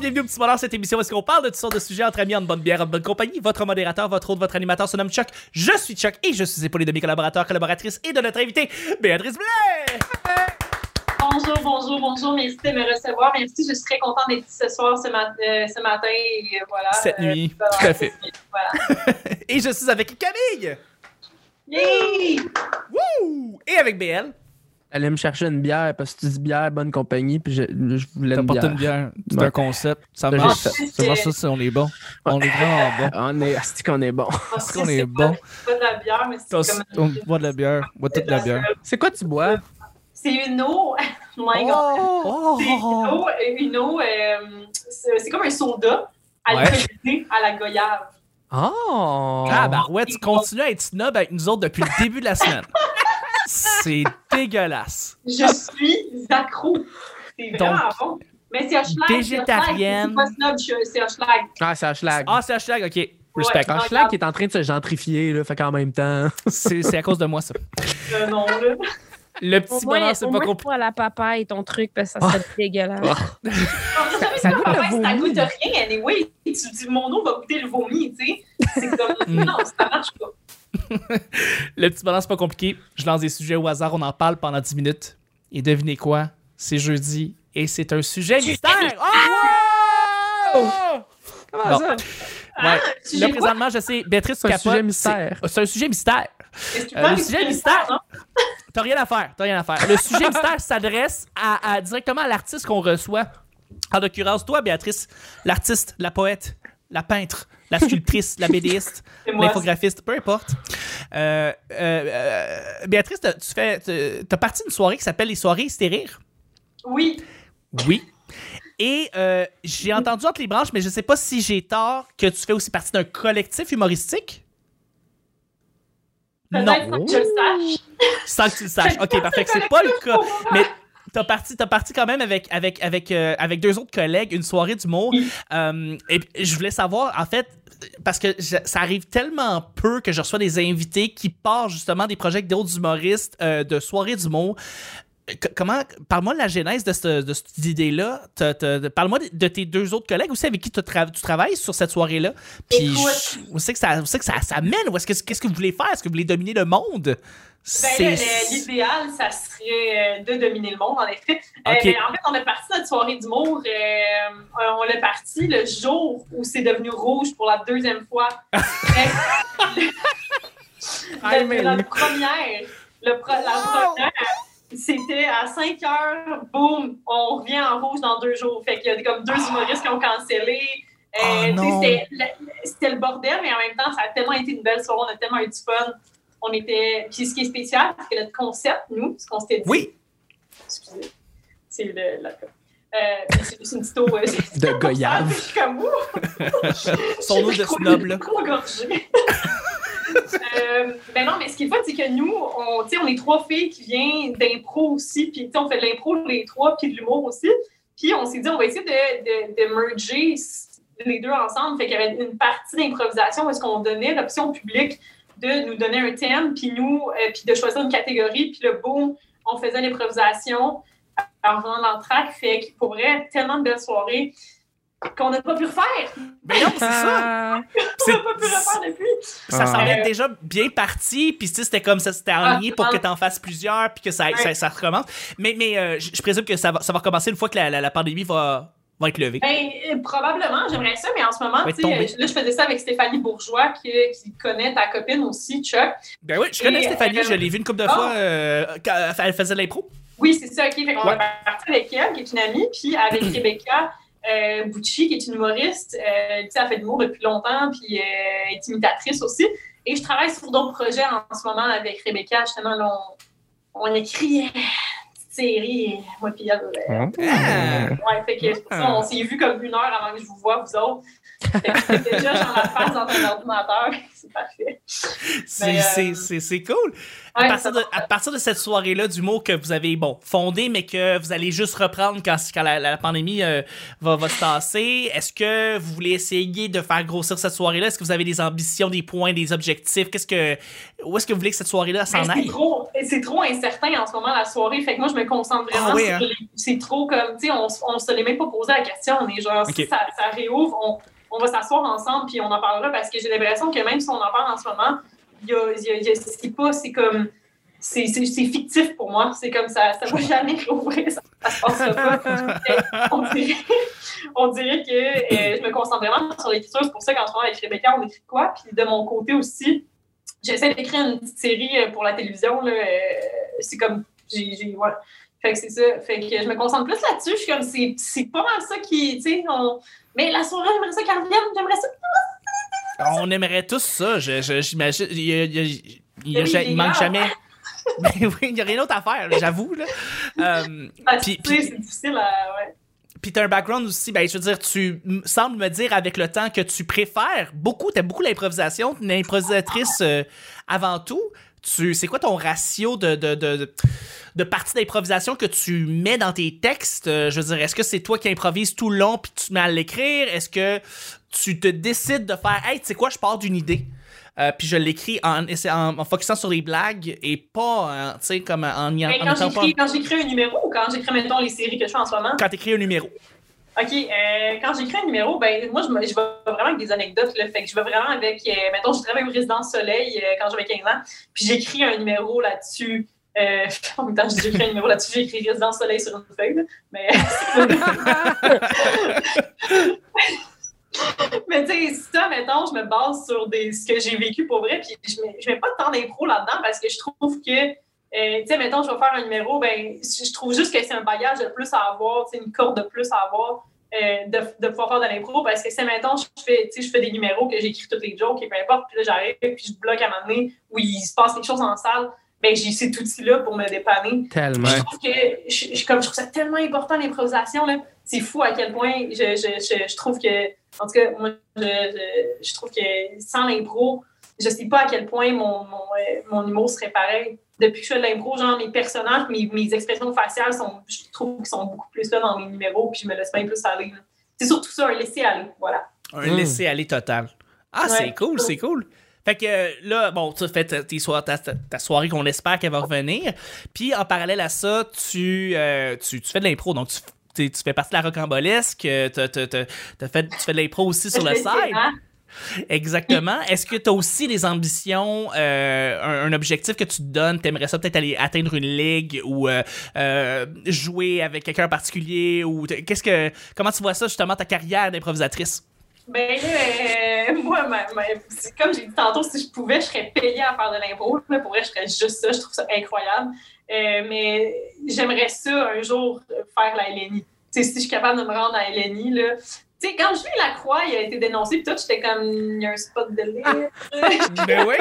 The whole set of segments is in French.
Bienvenue au petit bonheur cette émission. Est-ce qu'on parle de toutes sortes de sujets entre amis, en bonne bière, en bonne compagnie? Votre modérateur, votre hôte, votre animateur se nomme Chuck. Je suis Chuck et je suis épaulé de mes collaborateurs, collaboratrices et de notre invité, Béatrice Blais! Bonjour, bonjour, bonjour. Merci de me recevoir. Merci, je suis très contente d'être ici ce soir, ce, mat- euh, ce matin. Et euh, voilà. Cette Euh, nuit, voilà. tout à fait. Voilà. Et je suis avec Camille! Yay! Wouh! Et avec BL. Allez me chercher une bière parce que tu dis bière, bonne compagnie, puis je, je voulais une T'apportes bière. une bière. C'est Ouais. un concept. Ça Là, marche. fait. Ça marche, ça, c'est- on est bon. On est vraiment bon. On est, c'est qu'on est bon. Est-ce qu'on C'est est pas- bon? C'est pas de la bière, mais c'est comme. On boit de la bière. On boit toute la bière. C'est quoi tu bois? C'est une eau. My God. Oh! C'est une eau, une eau euh, c'est c'est comme un soda alcoolisé à la goyave. Oh! Ah, bah ouais, tu continues à être snob avec nous autres depuis le début de la semaine. C'est dégueulasse. Je suis accro. C'est vraiment bon. Mais c'est Hochelag. végétarienne. C'est pas snob, je- c'est Hochelag. Ah, c'est Ashlag. Ah, c'est hashtag, ok. Respect. Ouais. Ashlag qui est en train de se gentrifier, là, fait qu'en même temps. C'est c'est à cause de moi, ça. Euh, non, là. Le petit moins, bonheur, c'est pas compliqué. pour la papaye, ton truc, parce que ça serait dégueulasse. Non, ça, Ça goûte le ça goûte rien, anyway. Tu dis, mon eau va goûter le vomi, tu sais. C'est comme, Mm. non, ça marche pas. Le petit bonheur, c'est pas compliqué. Je lance des sujets au hasard, on en parle pendant 10 minutes. Et devinez quoi? C'est jeudi et c'est un sujet mystère! Oh! Comment Bon. ça? Ouais. Tu Là, présentement, je sais, Béatrice C'est un capote, sujet mystère. C'est un sujet mystère. Est-ce que tu Euh, le sujet mystère. non? T'as rien à faire, t'as rien à faire. Le sujet mystère s'adresse à, à- directement à l'artiste qu'on reçoit. En l'occurrence, toi, Béatrice, l'artiste, la poète, la peintre, la sculptrice, la moi. l'infographiste, peu importe. Euh, euh, euh, Béatrice, tu fais, t'as parti d'une soirée qui s'appelle les soirées hystérir. Oui. Oui. Et euh, j'ai entendu entre les branches, mais je sais pas si j'ai tort que tu fais aussi partie d'un collectif humoristique. Non, sans que je le sache. sans que tu le saches. Ok, parfait. C'est pas le cas. Mais t'as parti, t'as parti quand même avec, avec, avec, euh, avec deux autres collègues une soirée d'humour. Euh, et je voulais savoir, en fait, parce que je- ça arrive tellement peu que je reçois des invités qui partent justement des projets d'autres humoristes euh, de soirées d'humour. Comment, parle-moi de la genèse de, ce- de cette idée-là. Parle-moi de, de tes deux autres collègues aussi avec qui tu, tra- tu travailles sur cette soirée-là. Puis, où c'est que ça, où que ça, ça mène? Ou est-ce que, qu'est-ce que vous voulez faire? Est-ce que vous voulez dominer le monde? Ben, L'idéal, ça serait euh, de dominer le monde, en effet. Euh, mais en fait, on a parti notre soirée d'humour. euh, on l'a parti le jour où c'est devenu rouge pour la deuxième fois. Le- la première, le la première, c'était à 5 heures, boum, on revient en rouge dans deux jours. Fait qu'il y a comme deux humoristes qui ont cancellé. Euh, Oh non. c'était le- c'était le bordel, mais en même temps, ça a tellement été une belle soirée, on a tellement eu du fun. On était. Puis ce qui est spécial, c'est que notre concept, nous, ce qu'on s'était dit. Oui. Excusez. C'est le. la- euh, c'est juste une petite eau. euh, De goyave. Je suis comme! Son eau de snob, là. Euh, ben non, mais ce qui est fun, c'est que nous, on, on est trois filles qui viennent d'impro aussi, puis on fait de l'impro les trois, puis de l'humour aussi. Puis on s'est dit, on va essayer de, de, de merger les deux ensemble. Fait qu'il y avait une partie d'improvisation où est-ce qu'on donnait l'option au public de nous donner un thème, puis nous, euh, puis de choisir une catégorie, puis le boom, on faisait l'improvisation en faisant l'entraque. Fait que pour vrai, tellement de belles soirées qu'on n'a pas pu refaire. Mais non, c'est ça. On n'a pas pu refaire depuis. Ça Ah. semblait déjà bien parti, puis c'était comme ça, c'était aligné Ah, pour que ah. tu en fasses plusieurs, puis que ça, ça, Ouais. ça recommence. Mais, mais euh, je présume que ça va, ça va recommencer une fois que la, la, la pandémie va, va être levée. Ben, euh, probablement, j'aimerais ça, mais en ce moment, Va tu sais, tomber. euh, là, je faisais ça avec Stéphanie Bourgeois, qui, qui connaît ta copine aussi, Chuck. Ben oui, je connais Et, Stéphanie, euh, je l'ai vue une couple de fois euh, quand elle faisait de l'impro. Oui, c'est ça, OK. Fait qu'on Ouais. est parti avec elle, qui est une amie, puis avec Rebecca euh, Bucci, qui est une humoriste. Euh, tu sais, elle fait de l'humour depuis longtemps, puis euh, elle est imitatrice aussi. Et je travaille sur d'autres projets en ce moment avec Rebecca. Justement, là, on, on écrit euh, une petite série, moi puis elle. euh, Ah. Ouais, fait que pour ça, on s'est vu comme une heure avant que je vous vois, vous autres. Déjà, j'en la face dans ton ordinateur. C'est parfait. C'est euh, cool. À, Ouais, partir de, à partir de cette soirée-là d'humour que vous avez, bon, fondé, mais que vous allez juste reprendre quand, quand la, la pandémie euh, va, va se tasser, est-ce que vous voulez essayer de faire grossir cette soirée-là? Est-ce que vous avez des ambitions, des points, des objectifs? Qu'est-ce que, où est-ce que vous voulez que cette soirée-là s'en Ben, aille? c'est trop, c'est trop incertain en ce moment la soirée. Fait que moi, je me concentre vraiment Ah oui, sur hein? les. C'est trop comme, tu sais, on, on se l'est même pas posé la question. On est genre, Ok. si ça, ça réouvre, on, on va s'asseoir ensemble puis on en parlera parce que j'ai l'impression que même si on en parle en ce moment, y a, y a- c'est pas, c'est comme. C'est fictif pour moi. C'est comme ça, ça va jamais réouvrir. Ça, se pas. On, dirait, que euh, je me concentre vraiment sur l'écriture. C'est pour ça qu'en ce moment, avec Rebecca, on écrit quoi? Puis de mon côté aussi, j'essaie d'écrire une petite série euh, pour la télévision. là, euh, c'est comme. J'ai. Fait que c'est ça. Fait que je me concentre plus là-dessus. Je suis comme, c'est, c'est pas mal ça qui. Tu sais, on... Mais la soirée, j'aimerais ça qu'elle revienne. J'aimerais ça. On aimerait tous ça, je- je- j'imagine. Il, il il oui, il manque jamais. Mais oui, il n'y a rien d'autre à faire, j'avoue. là. Euh, tu sais, puis- c'est difficile à. Ouais. Puis t'as un background aussi, ben je veux dire, tu sembles me dire avec le temps que tu préfères beaucoup, t'aimes beaucoup l'improvisation, t'es une improvisatrice euh, avant tout. Tu, c'est quoi ton ratio de, de, de, de, de parties d'improvisation que tu mets dans tes textes? Euh, je veux dire, est-ce que c'est toi qui improvises tout le long puis tu te mets à l'écrire? Est-ce que tu te décides de faire, hey, tu sais quoi, je pars d'une idée? euh, puis je l'écris en, en, en focusant sur les blagues et pas, euh, tu sais, comme en y en, Mais en quand pas... j'écris, un numéro ou quand j'écris, mettons, les séries que je fais en ce moment, Quand t'écris un numéro. OK, euh, quand j'écris un numéro, ben moi, je, je vais vraiment avec des anecdotes. Là, fait que je vais vraiment avec, euh, mettons, je travaille au Résidence Soleil quand j'avais 15 ans, puis j'écris un numéro là-dessus. Euh, en même temps, je j'écris un numéro là-dessus, j'écris Résidence Soleil sur une feuille. mais tu sais, ça, mettons, je me base sur ce que j'ai vécu pour vrai, puis je je mets pas tant d'impro là-dedans parce que je trouve que, euh, tu sais, mettons, je vais faire un numéro, ben, je trouve juste que c'est un bagage de plus à avoir, une corde de plus à avoir. euh, de, pouvoir faire de l'impro parce que c'est mettons je fais je fais des numéros que j'écris toutes les jokes et peu importe puis là j'arrive puis je bloque à un moment donné où il se passe quelque chose en salle ben j'ai cet outil là pour me dépanner Tellement. je trouve que je, je- comme je trouve ça tellement important l'improvisation là c'est fou à quel point je, je, je, je trouve que en tout cas moi je, je, je trouve que sans l'impro je sais pas à quel point mon, mon, euh, mon humour serait pareil depuis que je fais de l'impro genre mes personnages mes, mes expressions faciales sont je trouve qu'ils sont beaucoup plus là dans mes numéros puis je me laisse bien plus aller là. c'est surtout ça un laisser aller voilà Un Mm. laisser-aller total. Ah, Ouais. c'est cool, c'est cool. Fait que euh, là, bon, tu as fait ta- ta, ta- soirée qu'on espère qu'elle va revenir. Puis en parallèle à ça, tu, euh, tu, tu fais de l'impro. Donc, tu, tu, fais partie de la rocambolesque. euh, t'as fait, tu fais de l'impro aussi sur le fais site. Exactement. Est-ce que tu as aussi des ambitions, euh, un, un objectif que tu te donnes? T'aimerais ça peut-être aller atteindre une ligue ou euh, euh, jouer avec quelqu'un en particulier? ou qu'est-ce que Comment tu vois ça, justement, ta carrière d'improvisatrice? Ben là, euh, moi, ma- comme j'ai dit tantôt, si je pouvais, je serais payée à faire de l'impro. Là, Pour vrai, je ferais juste ça. Je trouve ça incroyable. Euh, mais j'aimerais ça un jour faire la LNI. Si je suis capable de me rendre à LNI, là. Tu sais, quand Julie Lacroix il a été dénoncé, puis tout, j'étais comme, il y a un spot de lait. Ben oui.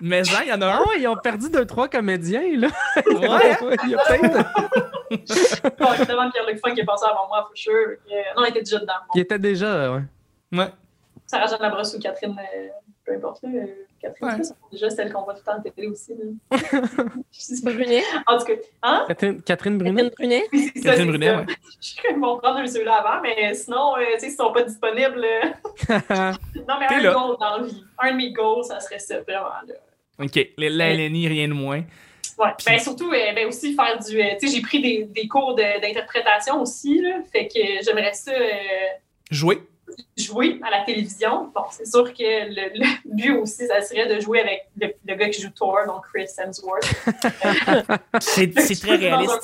Mais hein, il y en a Ah un. ils ont perdu deux, trois comédiens, là. Ouais. Il y a peut-être. Bon, évidemment, Pierre-Luc Funk est passé avant moi, for sure. Euh, non, il était déjà dedans. Bon, Il était déjà, ouais. Ouais. Sarah Jeanne Labrosse ou Catherine, euh, peu importe. là, euh, Catherine, Ouais. c'est déjà celle qu'on voit tout le temps en télé aussi. Brunet. en tout cas, hein? Catherine, Catherine Brunet? Catherine Brunet. Oui, c'est ça, Catherine c'est Brunet, ça. ouais. Je vais m'en prendre un ceux-là avant, mais sinon, euh, tu sais, s'ils sont pas disponibles. euh, Non, mais un là. goal dans la vie. Un de mes goals, ça serait ça, vraiment. Là. OK. Les- La LNI, rien de moins. Ouais. Ben, surtout, euh, ben, aussi faire du. euh, tu sais, j'ai pris des, des cours de- d'interprétation aussi, là. Fait que j'aimerais ça. euh, Jouer. Jouer à la télévision. Bon, c'est sûr que le, le but aussi, ça serait de jouer avec le, le gars qui joue Thor, donc Chris Hemsworth. C'est très réaliste.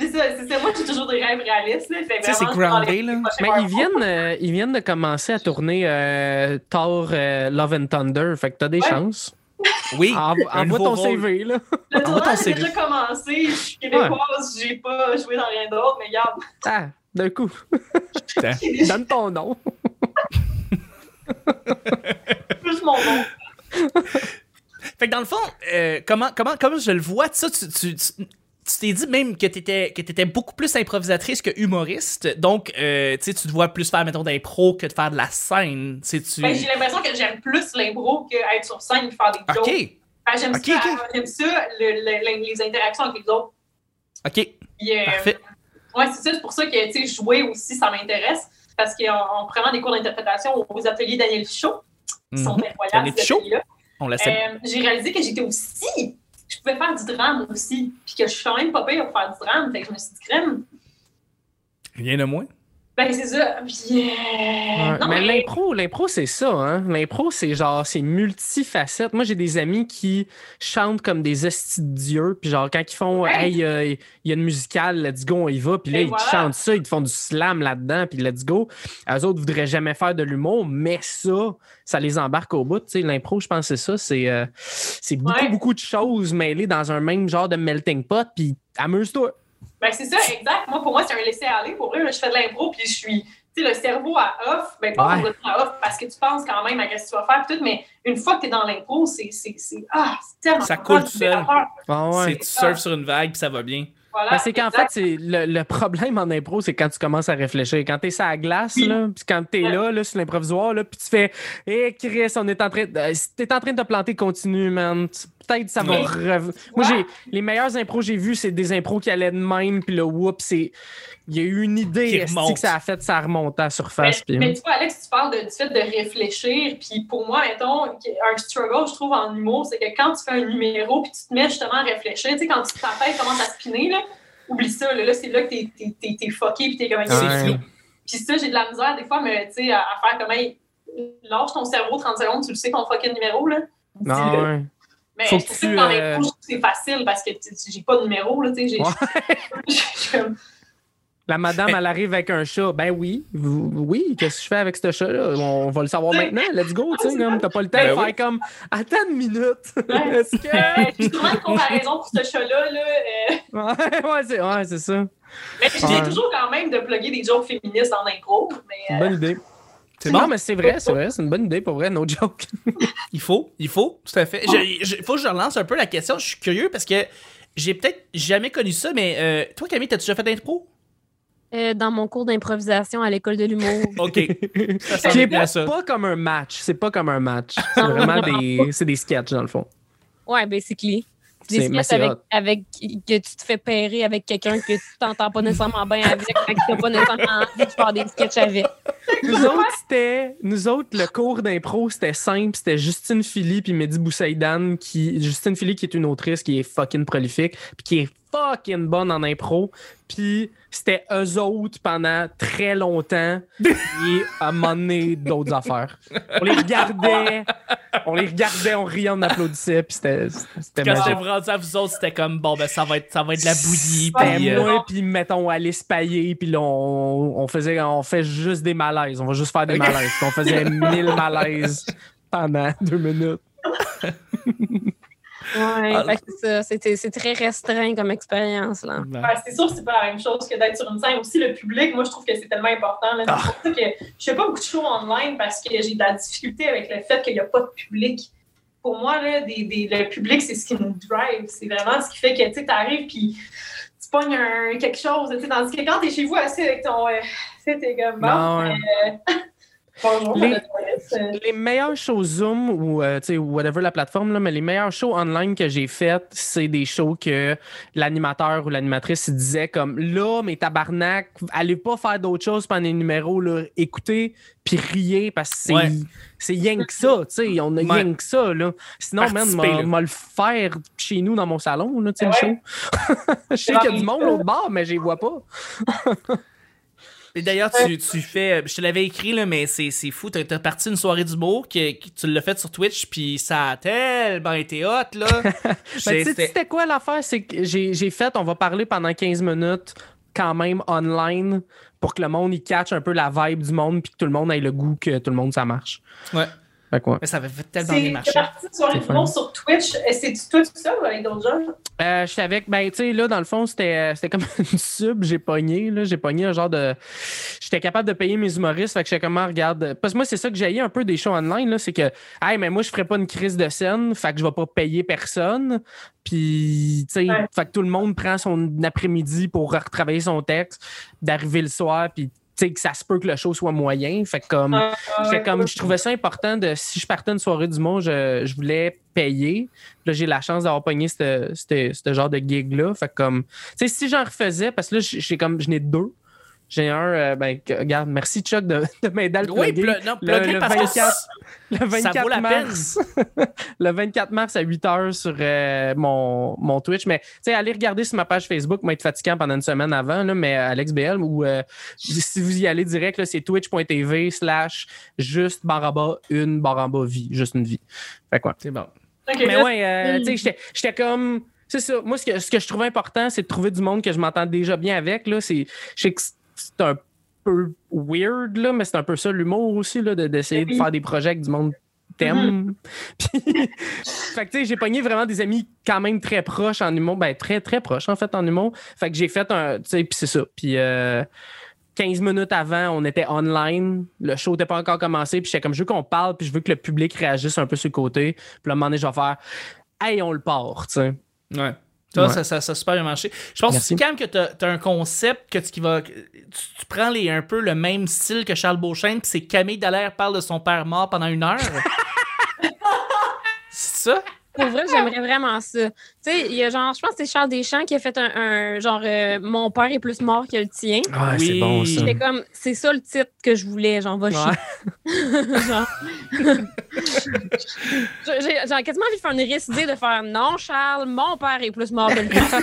C'est ça. Moi, j'ai toujours des rêves réalistes. C'est groundé, là. Mais ils viennent, euh, ils viennent de commencer à tourner euh, Thor euh, Love and Thunder. Fait que t'as des Ouais. chances. Oui. Envoie nouveau ton rôle. CV, là. Le tournage a déjà commencé. Je suis québécoise, j'ai pas joué dans rien d'autre, mais regarde, Ah, d'un coup. Donne ton nom. plus mon nom. Fait que dans le fond, euh, comment, comment, comment je le vois, ça, tu, tu, tu- tu t'es dit même que t'étais, que t'étais beaucoup plus improvisatrice que humoriste. Donc, euh, tu tu te vois plus faire, mettons, d'impro que de faire de la scène. Tu tu... Ben, j'ai l'impression que j'aime plus l'impro qu'être sur scène et faire des jokes. OK. Ben, j'aime Ok, ça, ok. j'aime ça le- le- les interactions avec les autres. OK. Puis, euh, Parfait. Ouais, c'est ça. C'est pour ça que, tu sais, jouer aussi, ça m'intéresse. Parce qu'en en prenant des cours d'interprétation aux ateliers Daniel Fichot, qui sont Mhm. incroyables, ces ateliers-là, euh, j'ai réalisé que j'étais aussi. Je je pouvais faire du drame aussi, puis que je suis quand même pas pire pour faire du drame. Fait que je me suis dit, crème, Rien de moins. Ben c'est ça. Puis, euh, Ouais, non, mais mais- l'impro, l'impro, c'est ça, hein. L'impro, c'est genre, c'est multifacette. Moi, j'ai des amis qui chantent comme des dieux, puis genre, quand ils font, Ouais. hey, euh, il y a une musicale, let's go, on y va, puis là, Et ils voilà. chantent ça, ils te font du slam là-dedans, puis let's go. Eux autres voudraient jamais faire de l'humour, mais ça, ça les embarque au bout. Tu sais, l'impro, je pense que c'est ça, c'est euh, c'est beaucoup, Ouais. beaucoup de choses mêlées dans un même genre de melting pot, puis amuse-toi. Ben, c'est ça, exact. Moi, pour moi, c'est un laisser-aller. Pour vrai, là, je fais de l'impro, puis je suis, tu sais, le cerveau à off. Ben, pas Ouais. complètement à off, parce que tu penses quand même à ce que tu vas faire, tout, mais une fois que tu es dans l'impro, c'est, c'est, c'est, ah, c'est tellement Ça coule tout c'est seul. Ah ouais. Tu surfes sur une vague puis ça va bien. Voilà, Ben, c'est qu'en fait, c'est le, le problème en impro, c'est quand tu commences à réfléchir. Quand t'es sur la glace, Oui. là, puis quand t'es Ouais. là, là, sur l'improvisoire, puis tu fais Hé, Chris, on est en train de. euh, si t'es en train de te planter, continue, man. Tu- Peut-être ça va Ouais. rev- Moi, j'ai les meilleurs impros que j'ai vus, c'est des impros qui allaient de même, puis le whoop, c'est. Il y a eu une idée Qui que ça a fait, ça remonte à la Mais, surface. puis- mais tu vois, Alex, tu parles de- du fait de réfléchir. Puis pour moi, mettons, un struggle, je trouve, en humour, c'est que quand tu fais un numéro puis tu te mets justement à réfléchir, tu sais, quand tu- ta tête commence à spinner, là, oublie ça. Là, Là, c'est là que t'es, t'es, t'es, t'es fucké puis t'es comme flou. Puis ça, j'ai de la misère des fois mais, tu sais, à, à faire comme, hey, lâche ton cerveau 30 secondes, tu le sais ton fucking numéro. Là. Dis-le. ouais. Mais Faut je que tu, que dans euh, je trouve que c'est facile parce que j'ai pas de numéro. Là, tu sais, j'ai, Ouais. je suis comme, La madame, elle arrive avec un chat. Ben oui, oui, qu'est-ce que je fais avec ce chat-là? On va le savoir maintenant. Let's go, tu sais, comme t'as pas le temps Ben de oui. faire comme Attends une minute. Est-ce que. j'ai sûrement une comparaison pour ce chat-là. Là, euh, ouais, ouais, c'est ouais, c'est ça. Mais Ouais. toujours quand même de plugger des jokes féministes dans l'impro. Mais C'est euh, une bonne idée. C'est Non, bon. mais c'est vrai, c'est vrai, c'est une bonne idée pour vrai, no joke. Il faut, il faut, tout à fait. Il faut que je relance un peu la question. Je suis curieux parce que j'ai peut-être jamais connu ça, mais euh, toi, Camille, t'as-tu déjà fait d'impro? Euh, dans mon cours d'improvisation à l'école de l'humour. OK. Ça C'est ça. pas comme un match. C'est pas comme un match. C'est vraiment des. C'est des sketchs, dans le fond. Ouais, basically. C'est- Des sketchs avec, que tu te fais pairer avec quelqu'un que tu t'entends pas nécessairement bien avec, que t'as pas nécessairement envie de faire des sketchs avec. Nous autres, c'était. Nous autres, le cours d'impro, c'était simple. C'était Justine Philly puis Mehdi Boussaïdan qui. Justine Philly qui est une autrice qui est fucking prolifique puis qui est fucking bonne en impro. Puis c'était eux autres pendant très longtemps et à un moment donné, d'autres affaires. On les regardait, on les regardait, on riait, on applaudissait puis c'était Quand magique. rendu à vous autres, c'était comme, bon, ben, ça va être, ça va être de la bouillie. Puis, euh, moi, puis mettons Alice Payet, puis là, on, on faisait, on fait juste des malaises. On va juste faire des malaises. Puis on faisait mille malaises pendant deux minutes. Ouais, Ah, fait que c'est très restreint comme expérience. Là. ben, c'est sûr que c'est pas la même chose que d'être sur une scène. Aussi, le public, moi, je trouve que c'est tellement important. là. C'est Ah. pour ça que je fais pas beaucoup de shows online parce que j'ai de la difficulté avec le fait qu'il n'y a pas de public. Pour moi, là, des, des- le public, c'est ce qui nous drive. C'est vraiment ce qui fait que tu arrives puis tu pognes un, quelque chose. Tandis que quand tu es chez vous assis avec ton. Euh, sais, t'es comme bon. Non, ouais. euh, bonjour, Les- meilleurs shows Zoom ou euh, tu sais, whatever la plateforme, là, mais les meilleurs shows online que j'ai fait, c'est des shows que l'animateur ou l'animatrice disait comme là, mes tabarnak, allez pas faire d'autres choses pendant les numéros, là, écoutez puis riez parce que c'est Ouais. c'est rien que ça, tu sais, on a Ouais. rien que ça là. Sinon, Participer, m'a le faire chez nous dans mon salon, là, tu sais, le show. Je sais qu'il y a du monde l'autre bord, mais je les vois pas. Et d'ailleurs, tu, tu fais. Je te l'avais écrit, là, mais c'est c'est fou. T'as t'as parti une soirée d'humour, que, que tu l'as fait sur Twitch, puis ça a tellement été hot, là. Ben, tu sais, C'était- quoi l'affaire? C'est que j'ai j'ai fait, on va parler pendant 15 minutes quand même online pour que le monde il catch un peu la vibe du monde puis que tout le monde ait le goût que tout le monde ça marche. Ouais. Mais ça avait tellement bien C'est marché. parti de soirée C'est de fun. monde sur Twitch. C'est-tu toi tout seul ou avec d'autres gens? Euh, J'étais avec, ben, tu sais, là, dans le fond, c'était euh, c'était comme une sub, j'ai pogné, là. J'ai pogné un genre de. J'étais capable de payer mes humoristes, fait que j'étais comme, ah, regarde. Parce que moi, c'est ça que j'ai un peu des shows online, là, c'est que, hey, mais moi, je ferais pas une crise de scène, fait que je vais pas payer personne. Puis, tu sais, Ouais. fait que tout le monde prend son après-midi pour retravailler son texte, d'arriver le soir, puis, sais, que ça se peut que le show soit moyen. Fait que, comme. Ah, comme, je trouvais ça important de si je partais une soirée du monde, je, je voulais payer. Là, j'ai la chance d'avoir pogné ce genre de gig-là. Fait que comme, tu sais, si j'en refaisais, parce que là, j'ai comme, je n'ai deux. J'ai un, euh, ben, que- regarde, merci Chuck de, de m'aider à le Oui, plugger. pl- non, Le- plugger le parce que 24 le 24 vaut la mars. le 24 mars à 8 h sur euh, mon, mon Twitch. Mais, tu sais, allez regarder sur ma page Facebook, moi, être fatigant pendant une semaine avant, là, mais Alex BL, ou euh, si vous y allez direct, là, c'est twitch.tv slash juste baraba une baraba vie, juste une vie. Fait quoi. C'est bon. Mais ouais, euh, tu sais, j'étais- comme. C'est ça. Moi, ce que, ce que je trouvais important, c'est de trouver du monde que je m'entends déjà bien avec. Là. C'est, je sais que c'est un peu weird, là, mais c'est un peu ça l'humour aussi, de- d'essayer de faire des projets avec du monde t'aime. Puis, fait que tu sais, j'ai pogné vraiment des amis quand même très proches en humour. Ben, très, très proches, en fait, en humour. Fait que j'ai fait un. Tu sais, puis c'est ça. Puis. euh, 15 minutes avant, on était online. Le show n'était pas encore commencé. Puis j'étais comme, je veux qu'on parle, puis je veux que le public réagisse un peu sur le côté. Puis là, à un moment donné, je vais faire, hey, on le part, tu sais. Ouais. Ça, Ouais. ça, ça, ça a super bien marché. Je pense Merci. quand que tu as, un concept que tu, qui va, tu, tu prends les, un peu le même style que Charles Beauchesne, puis c'est Camille Dallaire parle de son père mort pendant une heure? c'est ça? Pour vrai, j'aimerais vraiment ça. Tu sais, il y a genre, je pense que c'est Charles Deschamps qui a fait un, un genre euh, Mon père est plus mort que le tien. Ah, Oui. c'est bon, ça. J'étais comme, c'est ça le titre que je voulais, genre, va Ouais. chier. genre. J'ai j'ai quasiment envie de faire une récidée de faire non, Charles, mon père est plus mort que le tien.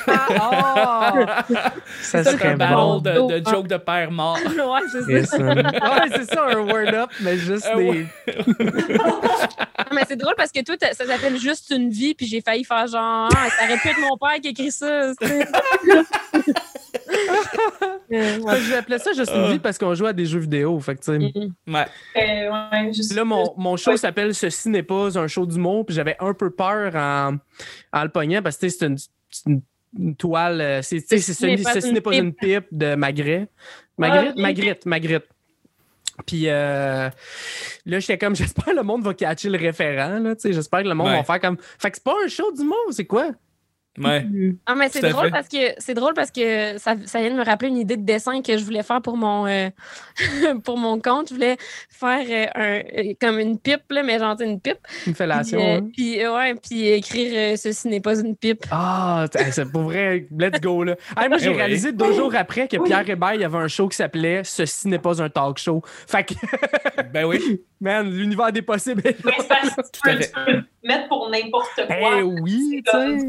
ça ça, serait Un bon. de, de joke de père mort. ouais, c'est ça. C'est ça. Ouais, c'est ça, un word up, mais juste Ah des. Ah, mais c'est drôle parce que toi, t'as- ça s'appelle juste une vie, puis j'ai failli faire genre, ah, ça aurait pu être mon père qui a écrit ça. Euh, ouais. Fait que J'appelais ça juste une vie parce qu'on joue à des jeux vidéo. Fait que, tu sais, Mm. Ouais. euh, ouais, juste- Là, mon, mon show Ouais. s'appelle Ceci n'est pas un show d'humour, puis j'avais un peu peur en, en le pognant parce que c'est une, c'est une- une toile. euh, c'est, Ceci n'est pas une pipe. une pipe de Magritte. Magritte, ok. Magritte, Magritte. Puis euh, là, j'étais comme, j'espère que le monde va catcher le référent. Là, j'espère que le monde Ouais. va faire comme. Fait que c'est pas un show d'humour, c'est quoi? Ouais. Ah, mais c'est drôle parce que c'est drôle parce que ça, ça vient de me rappeler une idée de dessin que je voulais faire pour mon euh, pour mon compte. Je voulais faire euh, un, euh, comme une pipe, là, mais genre une pipe. Une Puis, fellation. euh, hein? puis, euh, ouais, puis écrire euh, ceci n'est pas une pipe. Ah, c'est pour vrai, let's go là. Hey, moi, j'ai Eh oui. réalisé deux jours après que Pierre Hébert, il y avait un show qui s'appelait Ceci n'est pas un talk show. Fait que, Ben oui. man, l'univers des possibles. Mais c'est parce que tu peux, tu peux le mettre pour n'importe Eh quoi. oui, tu comme, sais.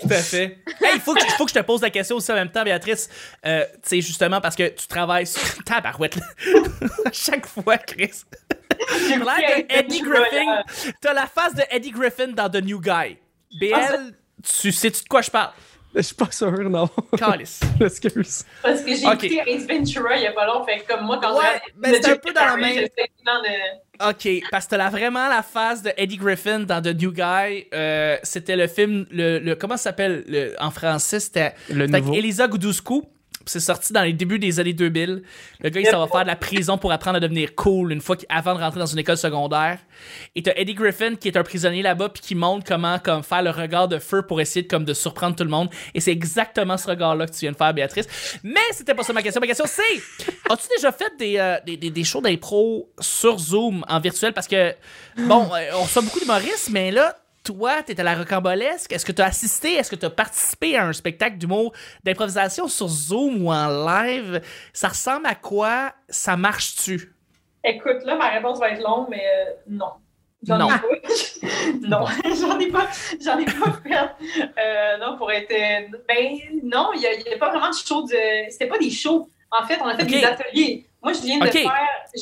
Tout à fait. Hey, il faut que, je- faut que je te pose la question aussi en même temps, Béatrice. Euh, tu sais, justement, parce que tu travailles sur. Tabarouette, là. à chaque fois, Chris. J'ai l'air de Eddie Griffin. T'as la face de Eddie Griffin dans The New Guy. BL, tu sais-tu de quoi je parle? Je suis pas sûr, non. Calice. Excuse. Parce que j'ai Ok. écouté Ace Ventura il y a pas longtemps. Fait que comme moi, quand Ouais, mais c'est un peu dans la même- le Ok, parce que t'as la- vraiment la face de Eddie Griffin dans The New Guy. Euh, c'était le film, le, le- comment ça s'appelle? Le- en français? C'était Le nouveau. Elisa Gouduscu. C'est sorti dans les débuts des années 2000. Le gars, il s'en faire de la prison pour apprendre à devenir cool une fois avant de rentrer dans une école secondaire. Et t'as Eddie Griffin qui est un prisonnier là-bas puis qui montre comment comme faire le regard de feu pour essayer de surprendre tout le monde. Et c'est exactement ce regard-là que tu viens de faire, Béatrice. Mais c'était pas ça ma question. Ma question, c'est as-tu déjà fait des, euh, des, des, des shows d'impro sur Zoom en virtuel? Parce que, bon, euh, on reçoit beaucoup d'humoristes, mais là, toi, t'es à la rocambolesque? Est-ce que tu as assisté, est-ce que tu as participé à un spectacle d'humour d'improvisation sur Zoom ou en live? Ça ressemble à quoi? Ça marche-tu? Écoute, là, ma réponse va être longue, mais euh, non. J'en Non. ai pas. non, j'en ai pas. J'en ai pas fait. Euh, non, pour être. euh, Ben, non, il n'y a, il y a pas vraiment de show de. C'était pas des shows. En fait, on a fait des ateliers. Moi, je viens de faire.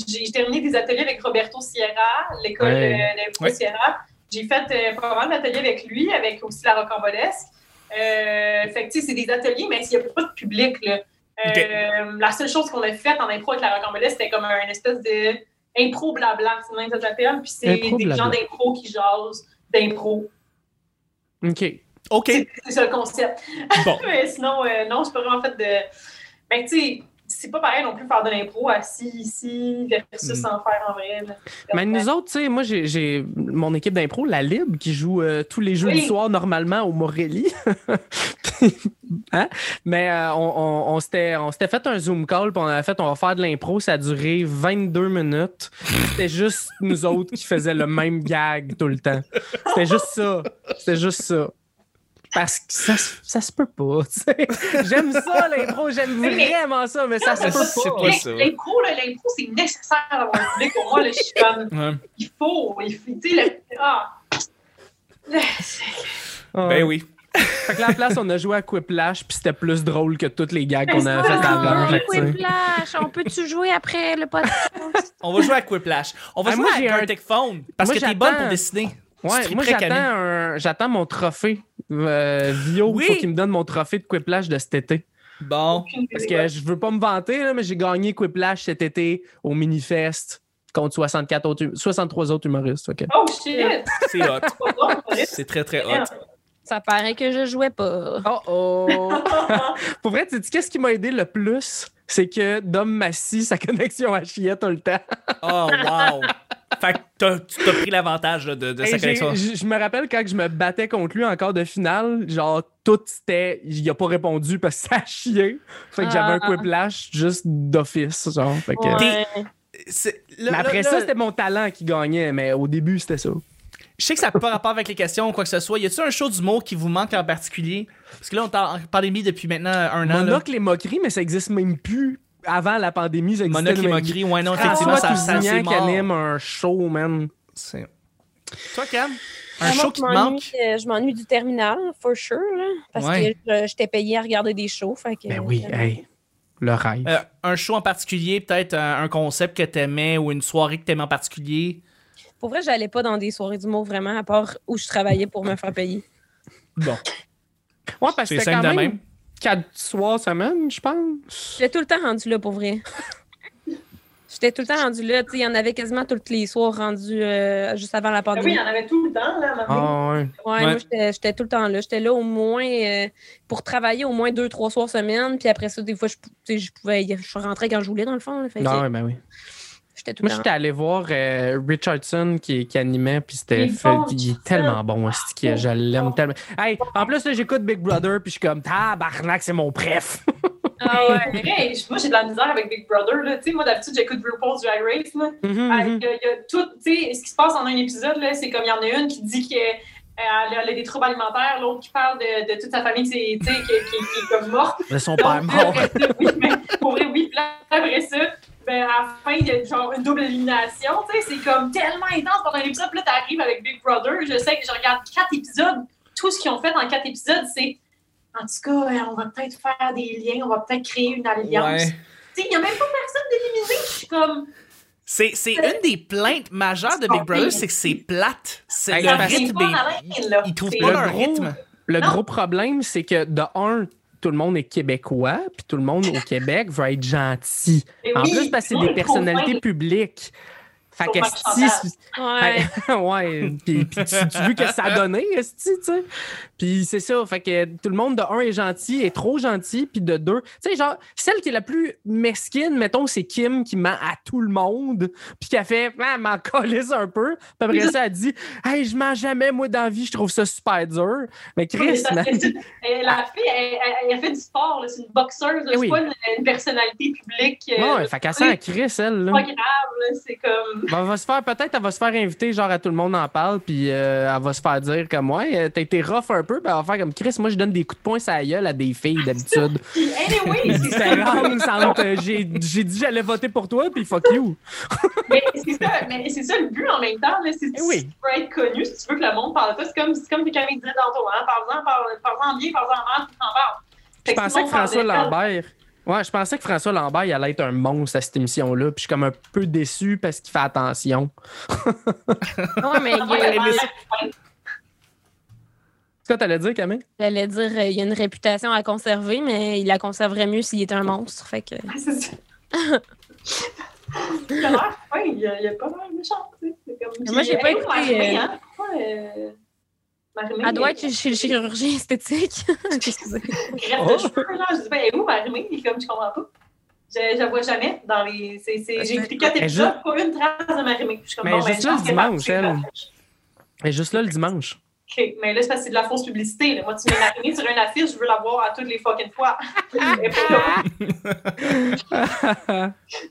J'ai terminé des ateliers avec Roberto Sierra, l'école Ouais. Ouais. Sierra. J'ai fait euh, pas mal d'ateliers avec lui, avec aussi la rocambolesque. Euh, fait que, tu sais, c'est des ateliers, mais il n'y a pas de public, là. Euh, La seule chose qu'on a faite en impro avec la rocambolesque, c'était comme un espèce de impro blabla, c'est même ça s'appelle. Puis c'est des gens d'impro qui jasent d'impro. OK. OK, C'est c'est ça le concept. bon. Mais sinon, euh, non, je pas vraiment fait de. Ben, tu sais, c'est pas pareil non plus faire de l'impro assis ici versus Mm. en faire en vrai. là. Mais nous autres, tu sais, moi, j'ai- mon équipe d'impro, la Lib, qui joue euh, tous les jeux Oui. du soir normalement au Morelli. Hein? Mais euh, on, on, on s'était on s'était fait un Zoom call, puis on avait fait, on va faire de l'impro. Ça a duré 22 minutes. C'était juste nous autres qui faisaient le même gag tout le temps. C'était juste ça. C'était juste ça. Parce que ça, se- ça se peut pas. tu sais. J'aime ça, l'impro, j'aime Mais- mais- vraiment ça, mais ça se peut pas. pas L'im- ça. L'impro, là, l'impro, c'est nécessaire d'avoir un public. Pour moi, là, je suis comme, Ouais. il faut, il faut, tu sais, le- ah. Ah. Ben oui. Fait que là, à la place, on a joué à Quiplash, puis c'était plus drôle que toutes les gags qu'on avait Mais fait avant. Quiplash, on peut-tu jouer après le podcast? On va jouer à Quiplash. On va Ah, jouer moi, à j'ai un- Phone. Parce Moi, que t'es bonne pour dessiner. Ouais, moi j'attends j'attends mon trophée. Euh, Vio, il Oui. faut qu'il me donne mon trophée de Quiplash de cet été. Bon. Parce que je veux pas me vanter, là, mais j'ai gagné Quiplash cet été au Minifest contre 64 autres, hum- 63 autres humoristes. que- Oh shit! C'est hot. C'est très, très hot. Ça paraît que je jouais pas. Oh oh! Pour vrai, tu sais, qu'est-ce qui m'a aidé le plus? C'est que Dom Massy, sa connexion à chier tout le temps. Oh, wow. Fait que t'as- tu t'as pris l'avantage là, de, de Hey, sa collection. Je me rappelle quand je me battais contre lui en quart de finale, genre tout c'était. Il a pas répondu parce que ça a chié. Fait que j'avais un quiplash juste d'office. Genre. Fait que- Ouais. C'est- là- Mais après ça, c'était mon talent qui gagnait, mais au début, c'était ça. Je sais que ça n'a pas rapport avec les questions ou quoi que ce soit. Y a-t-il un show d'humour qui vous manque en particulier? Parce que là, on est en pandémie depuis maintenant un an. là. Monocle et moquerie, mais ça existe même plus. Avant la pandémie, ça existait Monocle et même moquerie. Ouais, non, effectivement, ça, c'est qui mort. anime un show, man. C'est- Toi, Cam? Un Ah, moi, show je qui te manque? euh, Je m'ennuie du terminal, for sure, là, parce Ouais. que je- j'étais payée à regarder des shows. Fait que, Ben oui, euh, hey, le rêve. Euh, un show en particulier, peut-être un, un concept que t'aimais ou une soirée que t'aimais en particulier? Pour vrai, j'allais pas dans des soirées d'humour vraiment, à part où je travaillais pour me faire payer. Bon, ouais, parce que c'est c'était simple quand de même même. Quatre soirs semaine, je pense. J'étais tout le temps rendu là, pour vrai. J'étais tout le temps rendu là. Il y en avait quasiment tous les soirs rendus euh, juste avant la Ben oui, il pandémie. y en avait tout le temps, là, à. Ah ouais. Ouais, Ouais. moi, j'étais j'étais tout le temps là. J'étais là au moins euh, pour travailler au moins deux, trois soirs semaine. Puis après ça, des fois, je, pouvais. y- Je rentrais quand je voulais, dans le fond. là. Fait Non, ouais, ben oui. J'étais tout Moi, j'étais allé voir euh, Richardson qui, qui animait, puis c'était Il bon, il est tellement bon, que je l'aime bon. tellement. Hey, en plus, là, j'écoute Big Brother, puis je suis comme, tabarnak, c'est mon préf. Ah ouais. Hey, moi, j'ai de la misère avec Big Brother. Là. Tu sais, Moi, d'habitude, j'écoute RuPaul's Drag Race. Là. Il y a- il y a tout, tu sais, ce qui se passe en un épisode, là, c'est comme il y en a une qui dit qu'elle elle a des troubles alimentaires, l'autre qui parle de, de toute sa famille qui, s'est- tu sais, qui, qui- qui est comme morte. De son père mort. mais pour vrai, oui. Après ça, ben, à la fin, il y a genre une double élimination. Tu sais, c'est comme tellement intense pendant l'épisode. Puis là, t'arrives avec Big Brother. Je sais que je regarde quatre épisodes. Tout ce qu'ils ont fait dans quatre épisodes, c'est en tout cas, euh, on va peut-être faire des liens, on va peut-être créer une alliance. Ouais. Tu sais, il n'y a même pas personne d'éliminé. Je suis comme. C'est, c'est une des plaintes majeures de Big Brother, c'est que c'est plate. C'est le rythme. Ils trouvent pas Le leur gros- rythme. Le Non. gros problème, c'est que de un, tout le monde est québécois, puis tout le monde au Québec veut être gentil. En oui, plus, parce que c'est des personnalités publiques. Fait que si. Ouais. Puis, puis tu, tu vu que ça a donné, esti, tu sais. Puis c'est ça. Fait que tout le monde de un est gentil, est trop gentil. Puis de deux, tu sais, genre, celle qui est la plus mesquine, mettons, c'est Kim qui ment à tout le monde. Puis qui a fait, ah, m'en calisse un peu. Puis après ça, elle dit, hey, je mens jamais, moi, dans la vie, je trouve ça super dur. Mais Oui, mais Chris, c'est- elle- La fille, elle, elle- elle a fait du sport, c'est une boxeuse, Eh c'est oui. pas une, une personnalité publique. euh, Ouais, fait qu'elle sent à Chris, elle, c'est là. pas grave, là, c'est comme. Ben, elle va se faire, peut-être, elle va se faire inviter, genre, à tout le monde en parle, puis euh, elle va se faire dire comme, ouais, euh, t'as été rough un peu, puis elle va faire comme, Chris, moi, je donne des coups de poing la gueule à des filles, d'habitude. Anyway, c'est ça. euh, j'ai j'ai dit j'allais voter pour toi puis fuck you. Mais c'est ça, mais c'est ça le but en même temps. Là, c'est Eh oui. si tu veux être connu, si tu veux que le monde parle de toi, c'est comme, c'est comme Camille disait tantôt, hein, parle-en, parle- parle-en bien, parle-en mal, puis t'en parles. Je pensais que François Lambert. Ouais, je pensais que François Lambert il allait être un monstre à cette émission-là, puis je suis comme un peu déçu parce qu'il fait attention. Ouais, mais Ah, il C'est ce que t'allais dire, Camille? j'allais dire, euh, il y a une réputation à conserver, mais il la conserverait mieux s'il était un monstre. Fait que. ouais, c'est ça. Il a l'air fin, il a, il a pas l'air méchant. Moi, j'ai pas écouté, Marie-Mé, euh, hein, pourquoi, euh, Elle doit être chez le chirurgien esthétique. Excusez. Oh. de cheveux, là. Je dis, ben, elle est où, Marie-Mé? Il est comme, je comprends pas. Je, je la vois jamais dans les. J'ai écouté quatre épisodes, pas une trace de Marie-Mé. Je suis comme, Mais bon, juste ben, là, le dimanche, elle. est juste là le dimanche. OK, mais là, c'est parce que c'est de la fausse publicité. là. Moi, tu mets Marie-Mé sur une affiche, je veux la voir à toutes les fucking fois. Je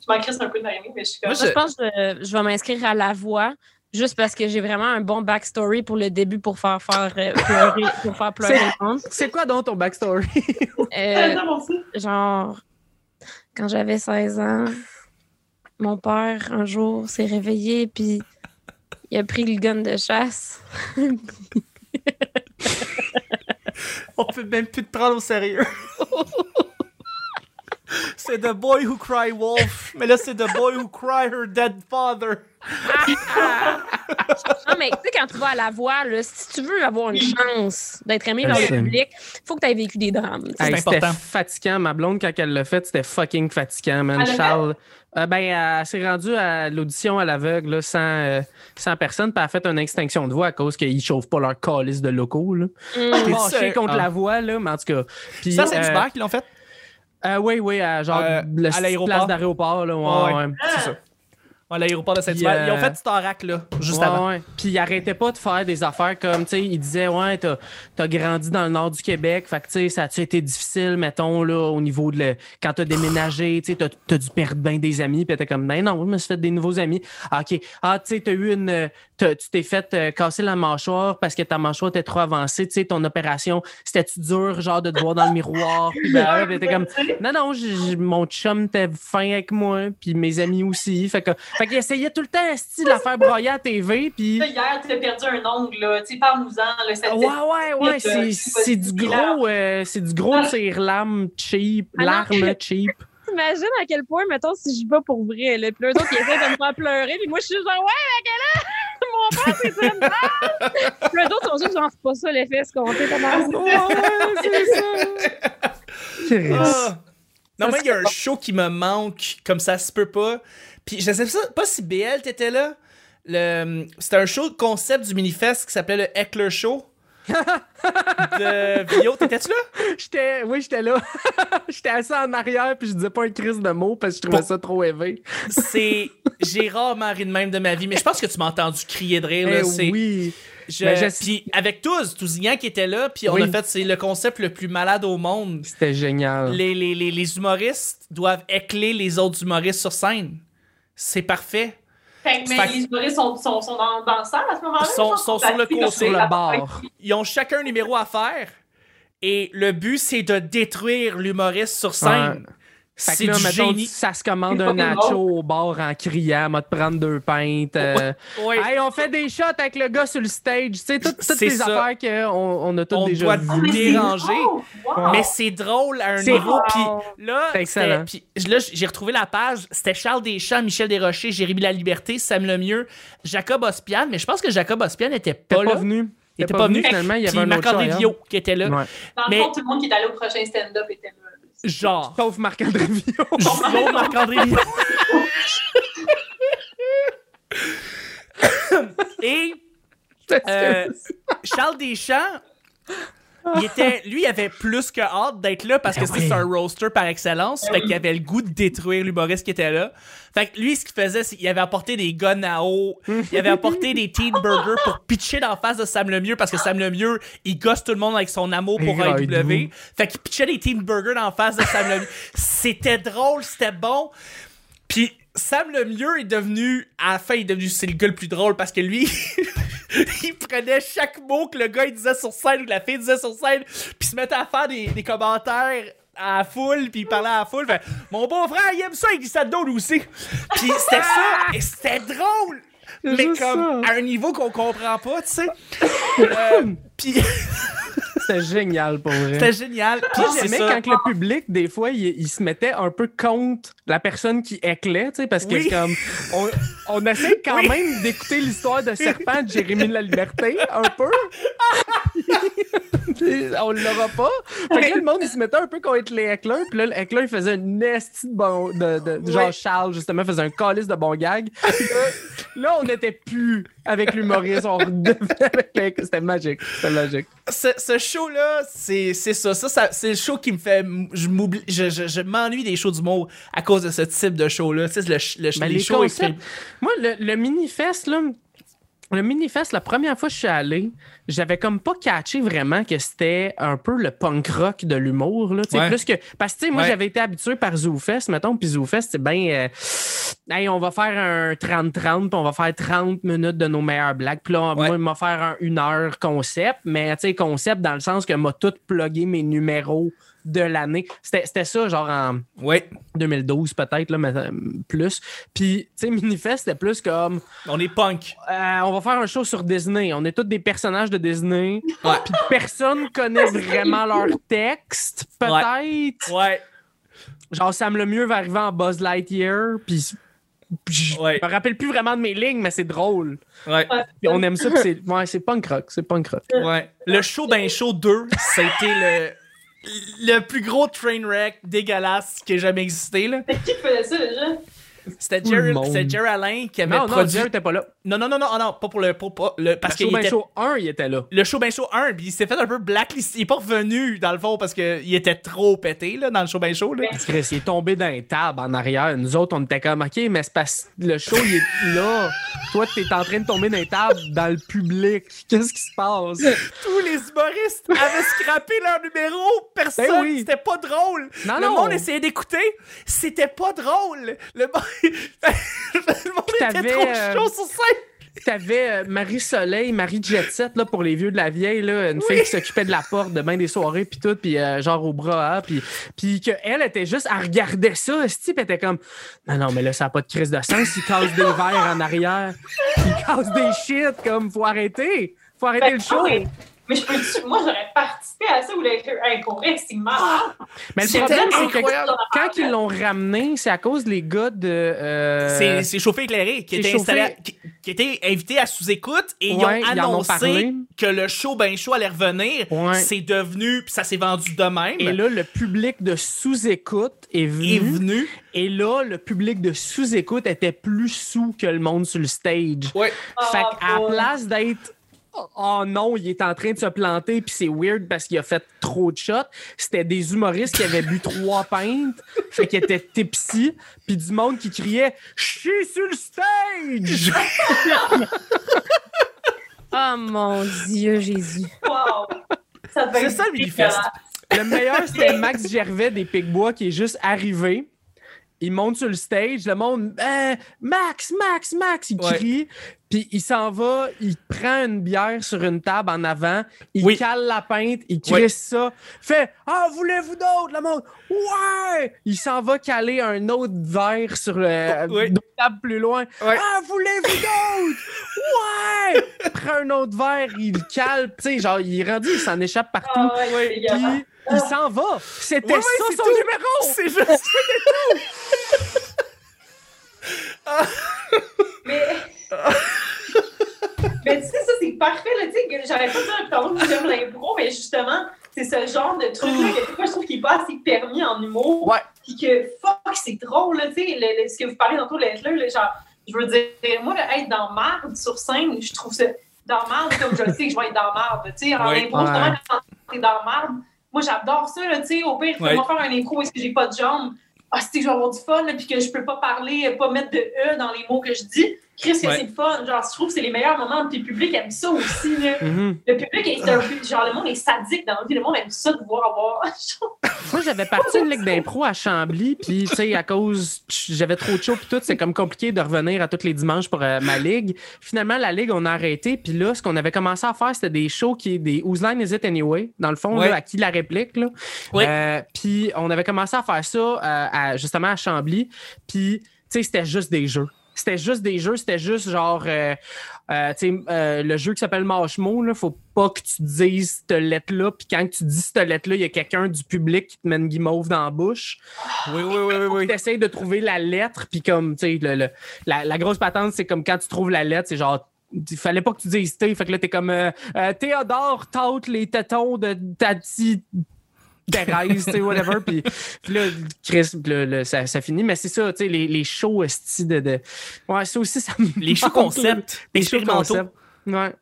m'en crisse un peu de Marie-Mé, mais je suis comme. Moi, Moi, je pense que je, je vais m'inscrire à La Voix Juste parce que j'ai vraiment un bon backstory pour le début pour faire, faire euh, pleurer, pour faire pleurer C'est- le monde. C'est quoi donc ton backstory? Euh, genre, quand j'avais 16 ans, mon père, un jour, s'est réveillé, puis il a pris le gun de chasse. On peut même plus te prendre au sérieux. c'est The Boy Who Cry Wolf. Mais là, c'est The Boy Who Cry Her Dead Father. Non, mais tu sais, quand tu vas à la voix, là, si tu veux avoir une chance d'être aimé par le public, il faut que tu aies vécu des drames. Hey, c'était important. fatigant. Ma blonde, quand elle l'a fait, c'était fucking fatigant, man. Charles. Euh, ben, elle s'est rendue à l'audition à l'aveugle, là, sans, euh, sans personne, puis elle a fait une extinction de voix à cause qu'ils chauffent pas leur calice de locaux, là. Mm. T'es ça? fâché contre Ah. la voix, là, mais en tout cas. Puis, Ça, c'est euh, Hubert qui l'ont fait? Euh, oui, oui, à, genre, Euh, le à l'aéroport. place d'aéroport, là. ouais, Ouais, ouais. ouais. C'est ça. L'aéroport de Saint-Hubert. Ils ont euh, fait Starac, là, juste Ouais, avant. ouais. Puis il arrêtait pas de faire des affaires comme, tu sais, il disait, ouais, t'as as grandi dans le nord du Québec, fait que, tu sais, ça a-tu été difficile, mettons, là, au niveau de le. Quand t'as déménagé, tu sais, t'as dû perdre bien des amis, puis t'es comme, ben non, je me suis fait des nouveaux amis. Ah, OK. Ah, tu sais, t'as eu une. Tu t'es fait euh, casser la mâchoire parce que ta mâchoire était trop avancée, tu sais, ton opération, c'était-tu dur, genre, de te voir dans le miroir, puis ben, ouais, t'es comme, non, non, mon chum était fin avec moi, puis mes amis aussi. Fait que, fait qu'il essayait tout le temps, de la faire broyer à TV, puis. Hier, tu as perdu un ongle, là. Tu sais, parle-nous-en, ça Ouais, ouais, ouais, Euh, c'est, c'est c'est du gros, euh, c'est du gros Ah. tire-lame cheap, Ah l'arme cheap. T'imagines à quel point, mettons, si je vais pour vrai, là, puis eux autres, ils essaient de me faire pleurer, puis moi, je suis genre, ouais, mais quelle heure? Mon père, c'est une balle! Puis eux autres sont juste genre, c'est pas ça l'effet escompté, Thomas. c'est ça. Ah. Non, moi, il y a un show qui me manque, comme ça se peut pas. Puis je sais pas- si BL t'étais là. Le... C'était un show concept du Minifest qui s'appelait le Heckler Show. de Vio. T'étais-tu là? J'étais, oui, j'étais là. j'étais assis en arrière, puis je disais pas un crise de mots parce que je trouvais ça trop élevé. C'est. J'ai rarement ri de même de ma vie, mais je pense que tu m'as entendu crier de rire. Là, Eh c'est... oui. Je- Mais je- Puis avec tous, Tousignan qui était là, puis on Oui. a fait c'est le concept le plus malade au monde. C'était génial. Les, les, les, les humoristes doivent écler les autres humoristes sur scène. C'est parfait. Fait que, mais Fait les humoristes sont, sont, sont dans, dans la salle à ce moment-là? Sont- genre, sont sur le côté. Sur le bar. Ils ont chacun un numéro à faire. Et le but, c'est de détruire l'humoriste sur scène. Fait que C'est là, du mettons, génie. ça se commande un nacho au bar en criant, m'a te prendre deux pintes. euh. Hey, on fait des shots avec le gars sur le stage. Tu sais, toutes, toutes C'est les ça. affaires qu'on on a toutes On déjà doit vues. Ah, mais c'est Déranger. Wow. Mais c'est drôle à un niveau. Puis là, excellent. puis là, j'ai retrouvé la page. C'était Charles Deschamps, Michel Desrochers, Jérémy Laliberté, Sam Lemieux, Jacob Ospian. Mais je pense que Jacob Ospian n'était pas, pas là. venu. Il T'es était pas venu. finalement. Il y avait un autre. Viau qui était là. Ouais. Dans mais- le fond, tout le monde qui est allé au prochain stand-up était là. Genre. Sauf Marc-André Villon. Genre Marc-André Viau. Et euh, Charles Deschamps, il était, lui, il avait plus que hâte d'être là parce que Ben c'était oui. c'est un roaster par excellence. Fait qu'il avait le goût de détruire l'humoriste qui était là. Fait que lui, ce qu'il faisait, c'est qu'il avait apporté des guns à eau, il avait apporté des teen burgers pour pitcher dans la face de Sam Lemieux parce que Sam Lemieux, il gosse tout le monde avec son amour pour Et AEW. Fait qu'il pitchait des teen burgers dans la face de Sam Lemieux. C'était drôle, c'était bon. Puis Sam Lemieux est devenu, à la fin, il est devenu, c'est le gars le plus drôle parce que lui, il prenait chaque mot que le gars il disait sur scène ou que la fille disait sur scène, puis se mettait à faire des, des commentaires à la foule, puis il parlait à la foule. Fait, mon beau-frère, il aime ça, il glissade d'eau aussi. Puis c'était ça, et c'était drôle. Mais comme ça. à un niveau qu'on comprend pas, tu sais. Euh, puis C'était génial pour vrai. c'était génial. Puis Moi, c'est j'aimais quand que le public, des fois, il, il se mettait un peu contre la personne qui éclait, tu sais, parce que Oui. comme on, on essaie quand Oui. même d'écouter l'histoire de Serpent de Jérémy de la Liberté, un peu. on l'aura pas. Fait que là, le monde, il se mettait un peu contre les Heckler, puis là, Heckler, il faisait une esti de bon... De, de- de- genre. Charles, justement, faisait un calice de bon gag. Là, on n'était plus avec l'humoriste, on redevenait avec. C'était magique, c'était magique. ce, ce show-là, c'est c'est ça. Ça, ça c'est le show qui me fait. Je m'oublie. Je, je, je m'ennuie des shows d'humour à cause de ce type de show-là. Tu sais, le, le, Ben, les, les shows Moi, le, le mini-fest, là, Le Minifest, la première fois que je suis allé, j'avais comme pas catché vraiment que c'était un peu le punk rock de l'humour. Là, Ouais. plus que, parce que moi, Ouais. j'avais été habitué par ZooFest, mettons, puis ZooFest, c'est bien. euh, hey, on va faire un 30-30, puis on va faire 30 minutes de nos meilleures blagues. Puis là, Ouais. moi, il m'a faire un une heure concept, mais tu sais, concept dans le sens que m'a tout plugué mes numéros de l'année. C'était c'était ça, genre en. Ouais. 2012 peut-être, là, mais euh, plus. Puis, tu sais, Minifest, c'était plus comme, On est punk. euh, on va faire un show sur Disney. On est tous des personnages de Disney. Ouais. Puis personne connaît vraiment leur texte, peut-être. Ouais. Genre, Sam Lemieux va arriver en Buzz Lightyear, puis je Ouais. me rappelle plus vraiment de mes lignes, mais c'est drôle. Ouais. Puis on aime ça, puis c'est ouais, c'est punk rock, c'est punk rock. Ouais. Le show Ben Show 2, ça a été le, le plus gros train wreck dégueulasse qui ait jamais existé. là. Qui ça déjà? C'était Jerry, Jerry Alain qui avait Non, non, produit. Jerry était pas là. Non, non, non, non, oh non, pas pour le. Pour, le parce Parce qu'il que était. Show 1, il était là. Le show Ben Show 1, puis il s'est fait un peu blacklist. Il est pas revenu, dans le fond, parce qu'il était trop pété, là, dans le show Ben Show, là. Chris, il est tombé dans un table en arrière. Nous autres, on était comme, OK, mais c'est parce que le show, il est là. Toi, t'es en train de tomber dans un table dans le public. Qu'est-ce qui se passe? Tous les humoristes avaient scrappé leur numéro. Personne, Ben oui. c'était pas drôle. Non, le non. monde essayait d'écouter. C'était pas drôle. Le, mo- le monde T'avais, euh. T'avais euh, Marie-Soleil, Marie Jet Set, là, pour les vieux de la vieille, là, une fille qui s'occupait de la porte de bain des soirées, puis tout, puis euh, genre au bras, hein, puis, puis qu'elle était juste, elle regardait ça, ce type était comme, non, non, mais là, ça n'a pas de crise de sens, il casse des verres en arrière, il casse des shit, comme, faut arrêter, faut arrêter Ben, le show. Mais je peux moi j'aurais participé à ça ou l'être incorrect, c'est. Mais le problème, c'est que quand ils l'ont ramené, c'est à cause des gars de. euh, C'est c'est chauffé éclairé qui était, chauffé. installé à- qui, qui était invité à sous-écoute et Ouais, ils ont annoncé que le show Ben Show allait revenir. Ouais. C'est devenu, puis ça s'est vendu de même. Et là, le public de sous-écoute est venu. est venu. Et là, le public de sous-écoute était plus sous que le monde sur le stage. Ouais. Fait Ah, qu'à la place d'être Oh non, il est en train de se planter, puis c'est weird parce qu'il a fait trop de shots. C'était des humoristes qui avaient bu trois pintes, fait qu'ils étaient tipsy, puis du monde qui criait Je suis sur le stage! Oh mon Dieu, Jésus. Wow. C'est ça. Le meilleur, c'était Max Gervais des Picbois qui est juste arrivé. Il monte sur le stage, le monde Euh, Max, Max, Max, il Ouais. crie, puis il s'en va, il prend une bière sur une table en avant, il Oui. cale la pinte, il crie Ouais. ça, fait Ah, voulez-vous d'autres? Le monde Ouais! Il s'en va caler un autre verre sur le une table plus loin. Ouais. Ah, voulez-vous d'autres? ouais! Il prend un autre verre, il le cale, tu sais, genre, il est rendu, il s'en échappe partout. Ah ouais. Puis il s'en va. C'était Ouais, ouais, ça c'est son tout. numéro. C'est juste. Mais. mais tu sais, ça, c'est parfait. J'arrête pas depuis tantôt que j'aime l'impro, mais justement, c'est ce genre de truc-là que des fois, je trouve qu'il n'est pas assez permis en humour. Ouais. Puis que, fuck, c'est drôle, là, tu sais, le- le- ce que vous parlez tantôt, là, genre, je veux dire, moi, là, être dans marde sur scène, je trouve ça. Dans marde, comme je le sais que je vais être dans marde. Tu sais, en Ouais. impro, justement, quand t'es dans marde, moi, j'adore ça, là, tu sais, au pire, fais-moi faire un impro est-ce que j'ai pas de jambes? Ah, c'est que je vais avoir du fun, là, puis que je peux pas parler, pas mettre de E dans les mots que je dis. Chris, que Ouais. c'est le fun. Genre, je trouve que c'est les meilleurs moments, puis le public aime ça aussi, là. Mhm. Le public est un peu, genre, le monde est sadique dans la vie, le monde aime ça de voir avoir. Moi, j'avais parti une ligue d'impro à Chambly, puis tu sais, à cause j'avais trop de show puis tout, c'est comme compliqué de revenir à tous les dimanches pour euh, ma ligue. Finalement, la ligue, on a arrêté, puis là, ce qu'on avait commencé à faire, c'était des shows qui des Whose Line Is It Anyway, dans le fond, Ouais. là, à qui la réplique, là. Ouais. Euh, puis on avait commencé à faire ça euh, à- justement à Chambly, puis tu sais, c'était juste des jeux. C'était juste des jeux, c'était juste genre, euh, euh, tu sais, euh, le jeu qui s'appelle Mashmo, là, faut pas que tu dises cette lettre-là, puis quand tu dis cette lettre-là, il y a quelqu'un du public qui te met une guimauve dans la bouche. Oui, oui, oui, oui. oui. Tu essaies de trouver la lettre, puis comme, tu sais, le- le- la, la grosse patente, c'est comme quand tu trouves la lettre, c'est genre, il fallait pas que tu dises T, fait que là, t'es comme, euh, euh, Théodore tâte les tétons de Tati. Thérèse, tu sais, whatever. Puis, puis là, Chris, là, là, ça, ça finit. Mais c'est ça, tu sais, les, les shows esti de, de. Ouais, ça aussi, ça me. Les shows concepts, Les shows expérimentaux. concept. Ouais.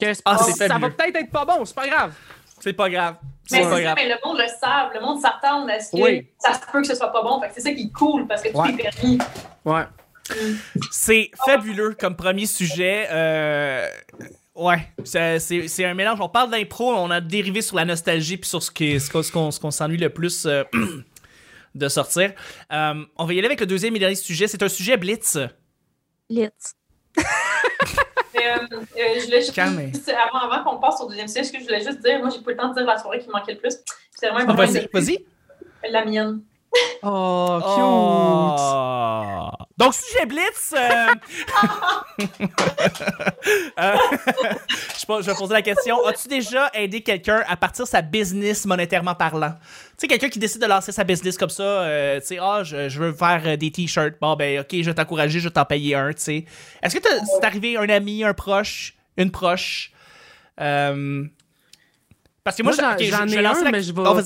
Que Ah, pas- ça va peut-être être pas bon, c'est pas grave. C'est pas grave. Mais C'est ça, grave. mais le monde le savent, le monde s'attend à ce que Oui. ça se peut que ce soit pas bon. Fait que c'est ça qui est cool parce que tout Ouais. est permis. Ouais. C'est fabuleux comme premier sujet. Euh, ouais, c'est c'est- c'est un mélange. On parle d'impro, on a dérivé sur la nostalgie puis sur ce qui- ce qu'on ce qu'on- ce qu'on s'ennuie le plus euh, de sortir. Euh, on va y aller avec le deuxième et dernier sujet. C'est un sujet blitz. Lit. Mais, euh, euh, je voulais juste, Calme. avant, avant qu'on passe au deuxième sujet, ce que je voulais juste dire, moi, j'ai pas le temps de dire la soirée qui me manquait le plus. C'est vraiment important. Vas-y, vas-y. La mienne. Oh, cute! Oh. Donc, sujet Blitz. euh, euh, je, je vais poser la question. As-tu déjà aidé quelqu'un à partir sa business monétairement parlant? Tu sais, quelqu'un qui décide de lancer sa business comme ça, euh, tu sais, ah, je, je veux faire des t-shirts. Bon, ben, ok, je vais t'encourager, je vais t'en payer un, tu sais. Est-ce que c'est arrivé un ami, un proche, une proche? Parce que moi, Moi, je- j'en- je- je ai lance un, la- mais je vais- Oh.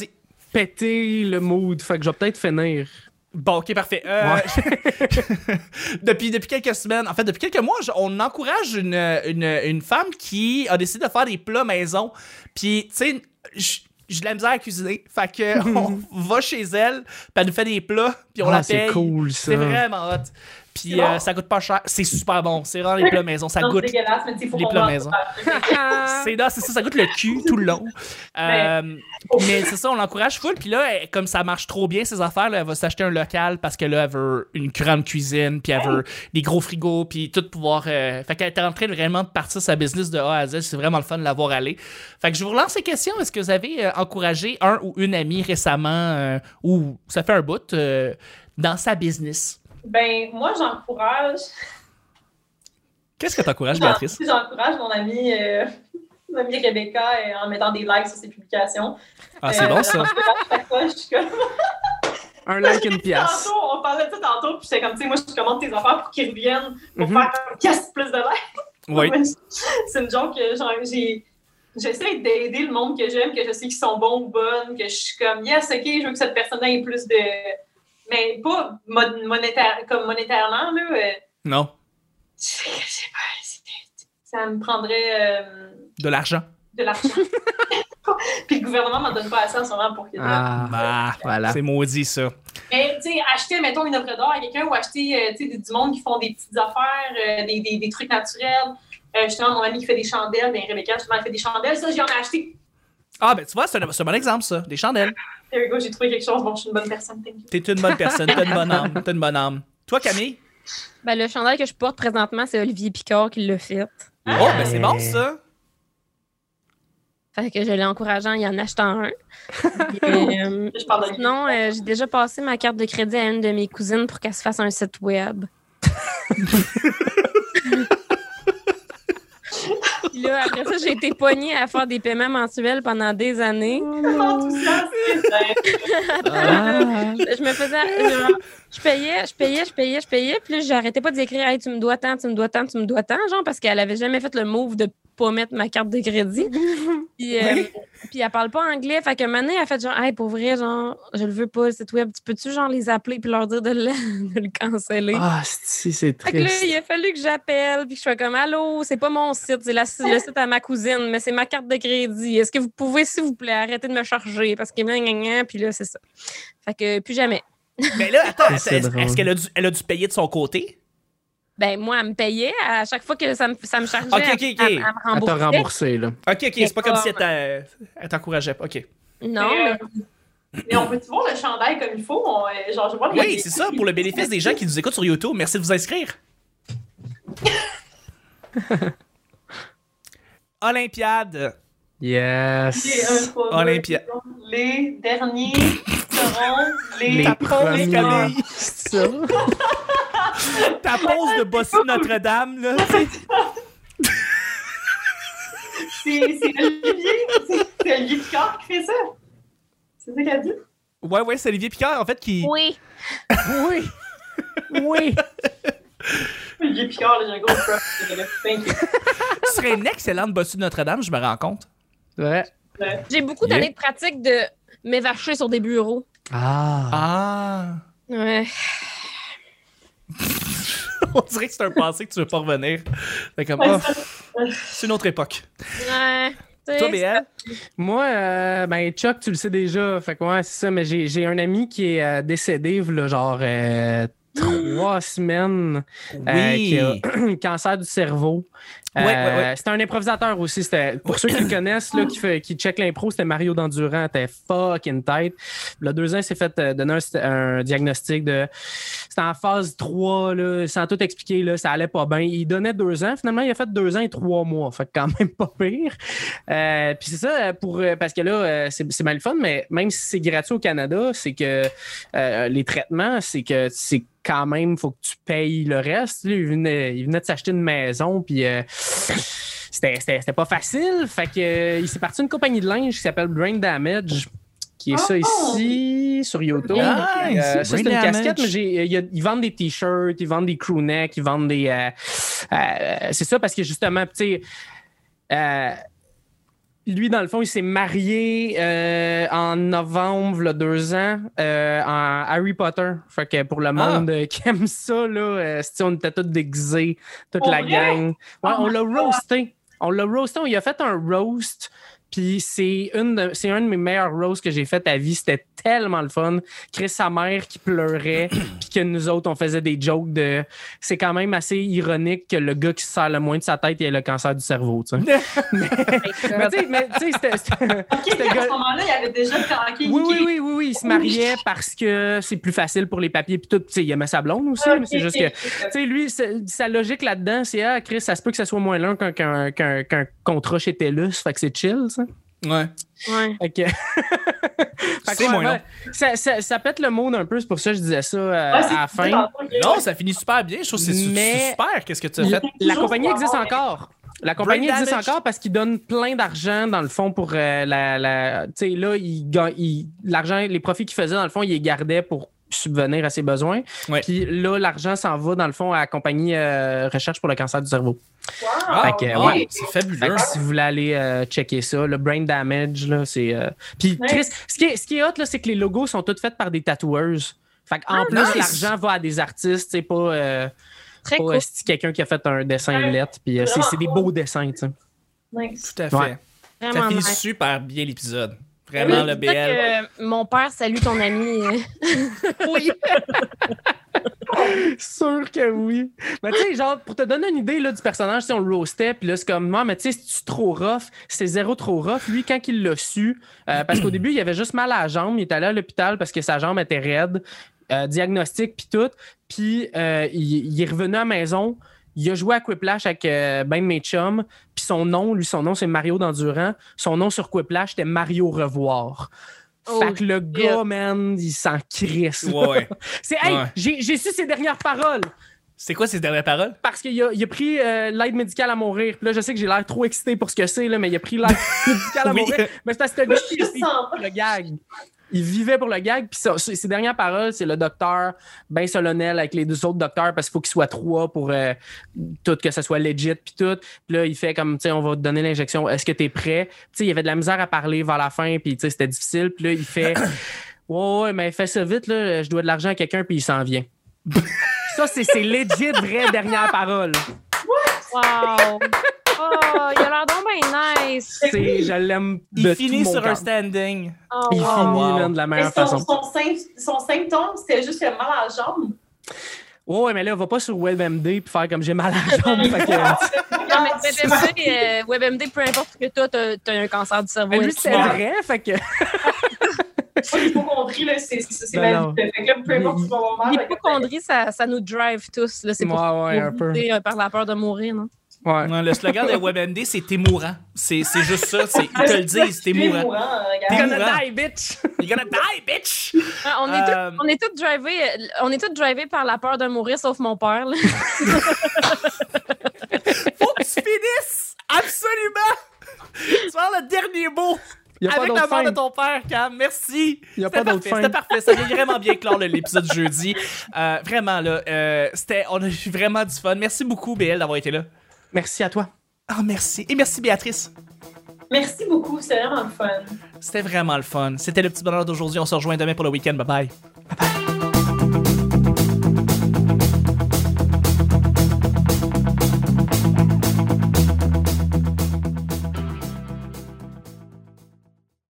Péter le mood, fait que je vais peut-être finir. Bon, ok, parfait. Euh, depuis, depuis quelques semaines, en fait, depuis quelques mois, on encourage une, une, une femme qui a décidé de faire des plats maison. Puis, tu sais, j'ai de la misère à cuisiner. Fait que on va chez elle, puis elle nous fait des plats, puis on Ah, la c'est paye. cool, ça. C'est vraiment hot. Puis bon. euh, ça coûte pas cher. C'est super bon. C'est vraiment les plats maison. Ça Non, goûte. C'est dégueulasse, mais faut les plats maison. C'est non, c'est ça, ça goûte le cul tout le long. Euh, mais c'est ça, on l'encourage full. Puis là, elle- comme ça marche trop bien, ces affaires, là, elle va s'acheter un local parce que là, elle veut une grande cuisine, puis elle veut des gros frigos, puis tout pouvoir. euh, Fait qu'elle est en train de vraiment de partir sa business de A à Z. C'est vraiment le fun de la voir aller. Fait que je vous relance ces questions. Est-ce que vous avez euh, encouragé un ou une amie récemment, euh, ou ça fait un bout, euh, dans sa business? Ben, moi, j'encourage. Qu'est-ce que t'encourages, j'en- Béatrice? J'encourage mon amie, euh, mon amie Rebecca euh, en mettant des likes sur ses publications. Ah, c'est Euh, bon, ça. À chaque fois, je suis comme. Un like, une pièce. Tantôt, on parlait de ça tantôt, puis j'étais comme, tu sais, moi, je commande tes affaires pour qu'ils reviennent, pour Mhm. faire comme, yes, plus de likes. Oui. C'est une joke que j'ai. J'essaie d'aider le monde que j'aime, que je sais qu'ils sont bons ou bonnes, que je suis comme, yes, ok, je veux que cette personne-là ait plus de. Mais pas mon- monétaire, comme monétairement, là. euh, Non. je sais je sais pas, ça me prendrait euh, De l'argent. de l'argent. Puis le gouvernement m'en donne pas assez en ce moment pour que. Ah, Bah, voilà. c'est maudit, ça. Mais, tu sais, acheter, mettons, une œuvre d'art à quelqu'un ou acheter, euh, tu sais, du monde qui font des petites affaires, euh, des, des, des trucs naturels. Euh, justement, mon ami qui fait des chandelles, ben Rebecca, justement, elle fait des chandelles. Ça, j'en ai acheté. Ah, ben tu vois, c'est un, c'est un bon exemple, ça. Des chandelles. There we go, j'ai trouvé quelque chose. Bon, je suis une bonne personne, thank you. T'es une bonne personne, t'as une bonne âme, t'as une bonne âme. Toi, Camille? Ben, le chandail que je porte présentement, c'est Olivier Picard qui l'a fait. Oh, ben c'est bon, ça. Fait que je l'ai encouragé en y en achetant un. Puis, euh, Je parle de sinon, euh, j'ai déjà passé ma carte de crédit à une de mes cousines pour qu'elle se fasse un site web. Puis là, après ça, j'ai été pognée à faire des paiements mensuels pendant des années. Ah. Je me faisais. genre, je payais, je payais, je payais, je payais. Puis là, j'arrêtais pas d'écrire Hey, tu me dois tant, tu me dois tant, tu me dois tant, genre, parce qu'elle avait jamais fait le move de pas mettre ma carte de crédit. Puis, euh, Oui. puis elle parle pas anglais. Fait que maintenant, elle a fait genre, hey, pour vrai, genre, je le veux pas, le site web. Tu peux-tu, genre, les appeler puis leur dire de le, de le canceller? Ah, si, c'est Fait que là, triste. il a fallu que j'appelle, puis que je sois comme Allô, c'est pas mon site, c'est la- le site à ma cousine, mais c'est ma carte de crédit. Est-ce que vous pouvez, s'il vous plaît, arrêter de me charger? Parce que gna, gna, gna, puis là, c'est ça. Fait que plus jamais. Mais là, attends, est-ce qu'elle a, dû- elle a dû payer de son côté? Ben, moi, elle me payait à chaque fois que ça me, ça me chargeait. Ok, ok, ok. Elle, elle me Elle t'a remboursait. remboursé, là. Ok, ok, c'est pas comme si elle t'encourageait. Ok. Non, Mais, mais euh, mais on peut-tu voir le chandail comme il faut? On, euh, genre, je vois Oui, c'est ça, pour le bénéfice des gens qui nous écoutent sur YouTube. Merci de vous inscrire. Olympiade. Yes. Les, un, trois, deux, Olympia. Les derniers seront les. Les premiers. Ta pause de Bossy Notre-Dame, là. C'est c'est Olivier. c'est- Olivier Picard qui fait ça. C'est ça qu'elle dit? Ouais, ouais, c'est Olivier Picard, en fait, qui. oui. Oui. Oui. Olivier Picard, j'ai un gros you. Tu serais une excellente Bossy de Notre-Dame, je me rends compte. Ouais. Ouais. J'ai beaucoup Yeah. d'années de pratique de m'évacher sur des bureaux. Ah. Ah. Ouais. On dirait que c'est un passé que tu veux pas revenir. Comme, oh, c'est une autre époque. Ouais. Toi, BL? Moi, euh, ben, Chuck, tu le sais déjà. Fait que ouais, c'est ça. Mais j'ai j'ai un ami qui est euh, décédé, là, genre, euh, trois semaines. euh, qui a un cancer du cerveau. Ouais, ouais, Euh, ouais. C'était un improvisateur aussi. C'était, pour ceux qui le connaissent, là, qui, fait, qui check l'impro, c'était Mario Dandurand. Était fucking tête. Le deux ans, il s'est fait euh, donner un, un diagnostic de. C'était en phase 3, là, sans tout expliquer, là, ça allait pas bien. Il donnait deux ans. Finalement, il a fait deux ans et trois mois. Fait que quand même pas pire. Euh, Puis c'est ça, pour, parce que là, c'est, c'est mal fun, mais même si c'est gratuit au Canada, c'est que euh, les traitements, c'est que c'est quand même, faut que tu payes le reste. Il, venait, il venait de s'acheter une maison, puis euh, c'était, pas facile. Fait que euh, il s'est parti une compagnie de linge qui s'appelle Brain Damage, qui est ça Oh! ici sur YouTube. Ah, Euh, ça, c'est une casquette, mais y a- ils vendent des t-shirts, ils vendent des crewnecks, ils vendent des. euh, euh, c'est ça parce que justement, tu sais. Lui, dans le fond, il s'est marié euh, en novembre, là, deux ans, euh, en Harry Potter. Fait que pour le monde euh, qui aime ça, là, euh, si on était tous déguisés, toute la gang. Ouais, Oh on l'a roasté. On l'a roasté. On a fait un roast. Puis c'est une de- c'est un de mes meilleurs roasts que j'ai fait à vie. C'était tellement le fun. Chris, sa mère qui pleurait, puis que nous autres, on faisait des jokes de. C'est quand même assez ironique que le gars qui se sert le moins de sa tête ait le cancer du cerveau, tu sais. mais tu sais, mais tu sais, c'était- c'était. Puis à gars- ce moment-là, il avait déjà craqué. Oui, oui, oui, oui, oui, il se mariait parce que c'est plus facile pour les papiers puis tout. Tu sais, il aimait sa blonde aussi, mais c'est juste que. Tu sais, lui, sa logique là-dedans, c'est Ah, Chris, ça se peut que ça soit moins long qu'un qu'un- qu'un- qu'un contrat chez TELUS, fait que c'est chill, ça. Ouais. Ouais. Que, C'est moins long. Ça, ça, ça pète le monde un peu, c'est pour ça que je disais ça euh, Ouais, c'est- à la fin. Non, ça finit super bien. Je trouve que c'est Mais- super. Qu'est-ce que tu as La, fait? la compagnie existe encore. La compagnie Brain existe damage. encore parce qu'ils donnent plein d'argent dans le fond pour euh, la, la- tu sais là ils ga- ils- l'argent les profits qu'ils faisaient dans le fond ils les gardaient pour subvenir à ses besoins. Ouais. Puis là l'argent s'en va dans le fond à la compagnie euh, recherche pour le cancer du cerveau. Fait que, ah, ouais. c'est Fait fabuleux. si vous voulez aller euh, checker ça, le brain damage là, c'est euh, puis Ouais. Chris, ce qui est ce qui est hot là, c'est que les logos sont tous faits par des tatoueuses. Fait en Ah, plus nice. l'argent va à des artistes, c'est pas euh, Très pas cool. c'est quelqu'un qui a fait un dessin Ouais. lettre puis euh, c'est c'est des beaux dessins, tu sais. Nice. Tout à fait. Ouais. Ça nice. super bien l'épisode. Vraiment, Oui, le BL. que, mon père salue ton ami. Oui. Sûr que oui. Mais tu sais, genre, pour te donner une idée là, du personnage, si on le roastait, puis là, c'est comme, non, mais tu sais, c'est trop rough, c'est zéro trop rough. Lui, quand il l'a su, euh, parce qu'au début, il avait juste mal à la jambe, il est allé à l'hôpital parce que sa jambe était raide, euh, diagnostic, puis tout. Puis euh, il, il est revenu à la maison. Il a joué à Quiplash avec euh, ben mes chums. Puis son nom, lui, son nom, c'est Mario Dandurand. Son nom sur Quiplash, c'était Mario Revoir. Oh, fait que le gars, man, il s'en crisse. Ouais, ouais. C'est hey, Ouais. j'ai j'ai su ses dernières paroles C'est quoi ces dernières paroles? parce qu'il a, il a pris euh, l'aide médicale à mourir. Puis là, je sais que j'ai l'air trop excité pour ce que c'est, là, mais il a pris l'aide médicale à Oui. mourir. Mais c'est parce que le gag. Il vivait pour le gag. Puis ses dernières paroles, c'est le docteur ben solennel avec les deux autres docteurs parce qu'il faut qu'ils soient trois pour euh, tout, que ça soit legit. Puis tout. Puis là, il fait comme, tu sais, on va te donner l'injection. Est-ce que t'es prêt? Tu sais, il y avait de la misère à parler vers la fin. Puis, tu sais, c'était difficile. Puis là, il fait, ouais, ouais, mais fais ça vite, là. Je dois de l'argent à quelqu'un, puis il s'en vient. Ça, c'est c'est legit vraie dernière parole. Wow! Oh, il a l'air donc bien nice! C'est, je l'aime de Il tout finit mon sur un standing. Oh, Il wow. finit wow. man, de la meilleure son, façon. son, sym- son symptôme, c'était juste le mal à la jambe. Ouais, mais là, va pas sur WebMD puis faire comme j'ai mal à la jambe. que, Non, mais WebMD, euh, WebMD, peu importe ce que toi, t'as t'as un cancer du cerveau. mais lui, c'est Ouais. vrai. Fait que, l'hypochondrie, là, c'est Non, ma vie. Peu importe Il- ce qu'on va faire. fait que- L'hypochondrie, ça, ça nous drive tous. C'est pour ouais, ouais, un peu. euh, par la peur de mourir, non? Ouais. Le slogan de WebMD, c'est T'es mourant. C'est c'est juste ça. c'est- Ils te le disent, t'es mourant. euh, T'es regarde. Gonna mourant. die, bitch! You're gonna die, bitch! Ah, On est, Euh, tous, on est tous drivés, euh, on est tous drivés par la peur de mourir, sauf mon père. là. Faut que tu finisses! Absolument! Tu vas avoir le dernier mot Il n'y a pas avec la mort fin. de ton père, Cam. Merci. Y a C'était pas d'autre. C'était parfait. Ça vient vraiment bien clore l'épisode du jeudi. Euh, vraiment, là, euh, c'était, on a eu vraiment du fun. Merci beaucoup, BL, d'avoir été là. Merci à toi. Ah, merci. Et merci, Béatrice. Merci beaucoup, c'est vraiment le fun. C'était vraiment le fun. C'était le petit bonheur d'aujourd'hui. On se rejoint demain pour le week-end. Bye bye.